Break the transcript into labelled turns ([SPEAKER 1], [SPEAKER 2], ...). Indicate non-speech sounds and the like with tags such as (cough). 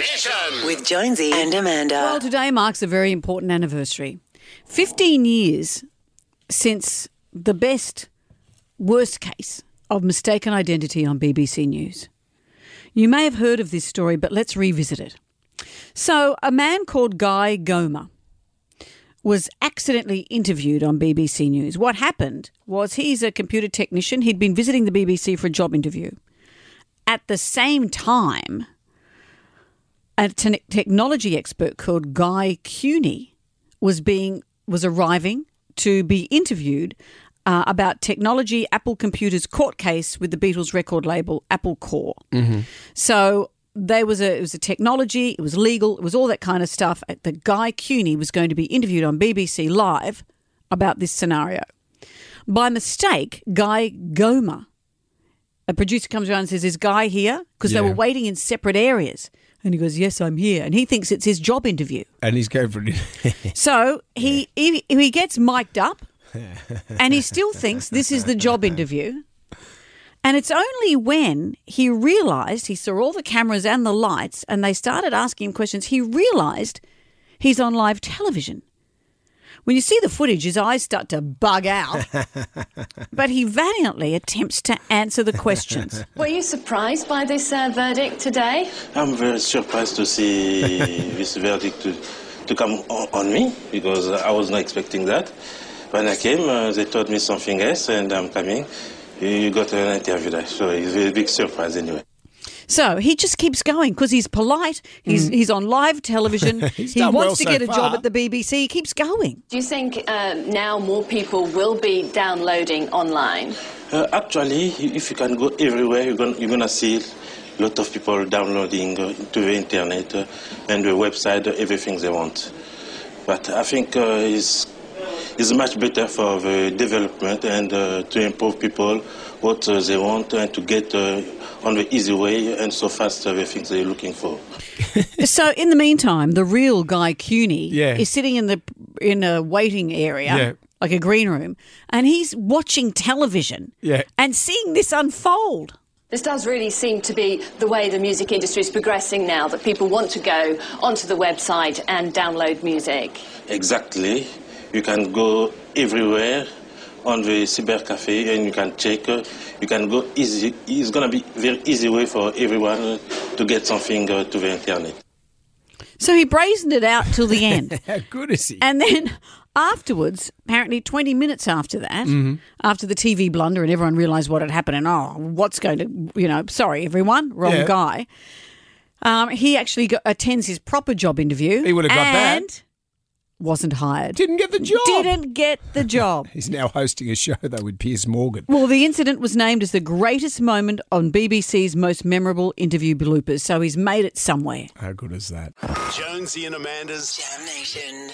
[SPEAKER 1] Mission.
[SPEAKER 2] With Jonesy and Amanda.
[SPEAKER 3] Well, today marks a very important anniversary. 15 years since the best, worst case of mistaken identity on BBC News. You may have heard of this story, but let's revisit it. So, a man called Guy Goma was accidentally interviewed on BBC News. What happened was he's a computer technician. He'd been visiting the BBC for a job interview. At the same time, a te- technology expert called Guy Kewney was being was arriving to be interviewed uh, about technology, Apple Computers court case with the Beatles record label Apple Corps. So there was a it was a technology, it was legal, it was all that kind of stuff. Uh, The Guy Kewney was going to be interviewed on BBC Live about this scenario. By mistake, Guy Goma, a producer comes around and says, "Is Guy here?" Because they were waiting in separate areas. And he goes, "Yes, I'm here." And he thinks it's his job interview.
[SPEAKER 4] And he's going for it. (laughs)
[SPEAKER 3] So he he, he gets mic'd up, and he still thinks this is the job interview. And it's only when he realised he saw all the cameras and the lights, and they started asking him questions. He realised he's on live television. When you see the footage, his eyes start to bug out, (laughs) but he valiantly attempts to answer the questions. (laughs)
[SPEAKER 5] Were you surprised by this uh, verdict today?
[SPEAKER 6] I'm very surprised to see (laughs) this verdict to, to come on, on me because I was not expecting that. When I came, uh, they told me something else, and I'm coming. You got an interview there, so it's a very big surprise anyway.
[SPEAKER 3] So he just keeps going because he's polite. He's he's on live television. (laughs) He wants
[SPEAKER 4] well
[SPEAKER 3] to
[SPEAKER 4] so
[SPEAKER 3] get a
[SPEAKER 4] far.
[SPEAKER 3] job at the BBC. He keeps going.
[SPEAKER 5] Do you think uh, now more people will be downloading online?
[SPEAKER 6] Uh, actually, if you can go everywhere, you're going you're gonna see a lot of people downloading uh, to the internet uh, and the website uh, everything they want. But I think uh, it's, it's much better for the development and uh, to improve people what uh, they want and to get uh, on the easy way and so fast uh, the things they're looking for. (laughs)
[SPEAKER 3] So in the meantime, the real Guy Kewney
[SPEAKER 4] Yeah.
[SPEAKER 3] is sitting in the in a waiting area,
[SPEAKER 4] Yeah.
[SPEAKER 3] like a green room, and he's watching television
[SPEAKER 4] Yeah.
[SPEAKER 3] and seeing this unfold.
[SPEAKER 5] This does really seem to be the way the music industry is progressing now, that people want to go onto the website and download music.
[SPEAKER 6] Exactly. You can go everywhere on the cyber cafe and you can check. uh, you can go easy. It's going to be very easy way for everyone to get something uh, to the internet.
[SPEAKER 3] So he brazened it out till the (laughs) end.
[SPEAKER 4] How good is he?
[SPEAKER 3] And then afterwards, apparently 20 minutes after that,
[SPEAKER 4] Mm-hmm.
[SPEAKER 3] after the TV blunder and everyone realised what had happened and, oh, what's going to, you know, sorry, everyone, wrong
[SPEAKER 4] Yeah.
[SPEAKER 3] guy, um, he actually go, attends his proper job interview.
[SPEAKER 4] He would have got that.
[SPEAKER 3] And wasn't hired.
[SPEAKER 4] Didn't get the job.
[SPEAKER 3] Didn't get the (laughs) job.
[SPEAKER 4] He's now hosting a show, though, with Piers Morgan.
[SPEAKER 3] Well, the incident was named as the greatest moment on BBC's most memorable interview bloopers, so he's made it somewhere.
[SPEAKER 4] How good is that?
[SPEAKER 1] Jonesy and Amanda's
[SPEAKER 2] Jam Nation.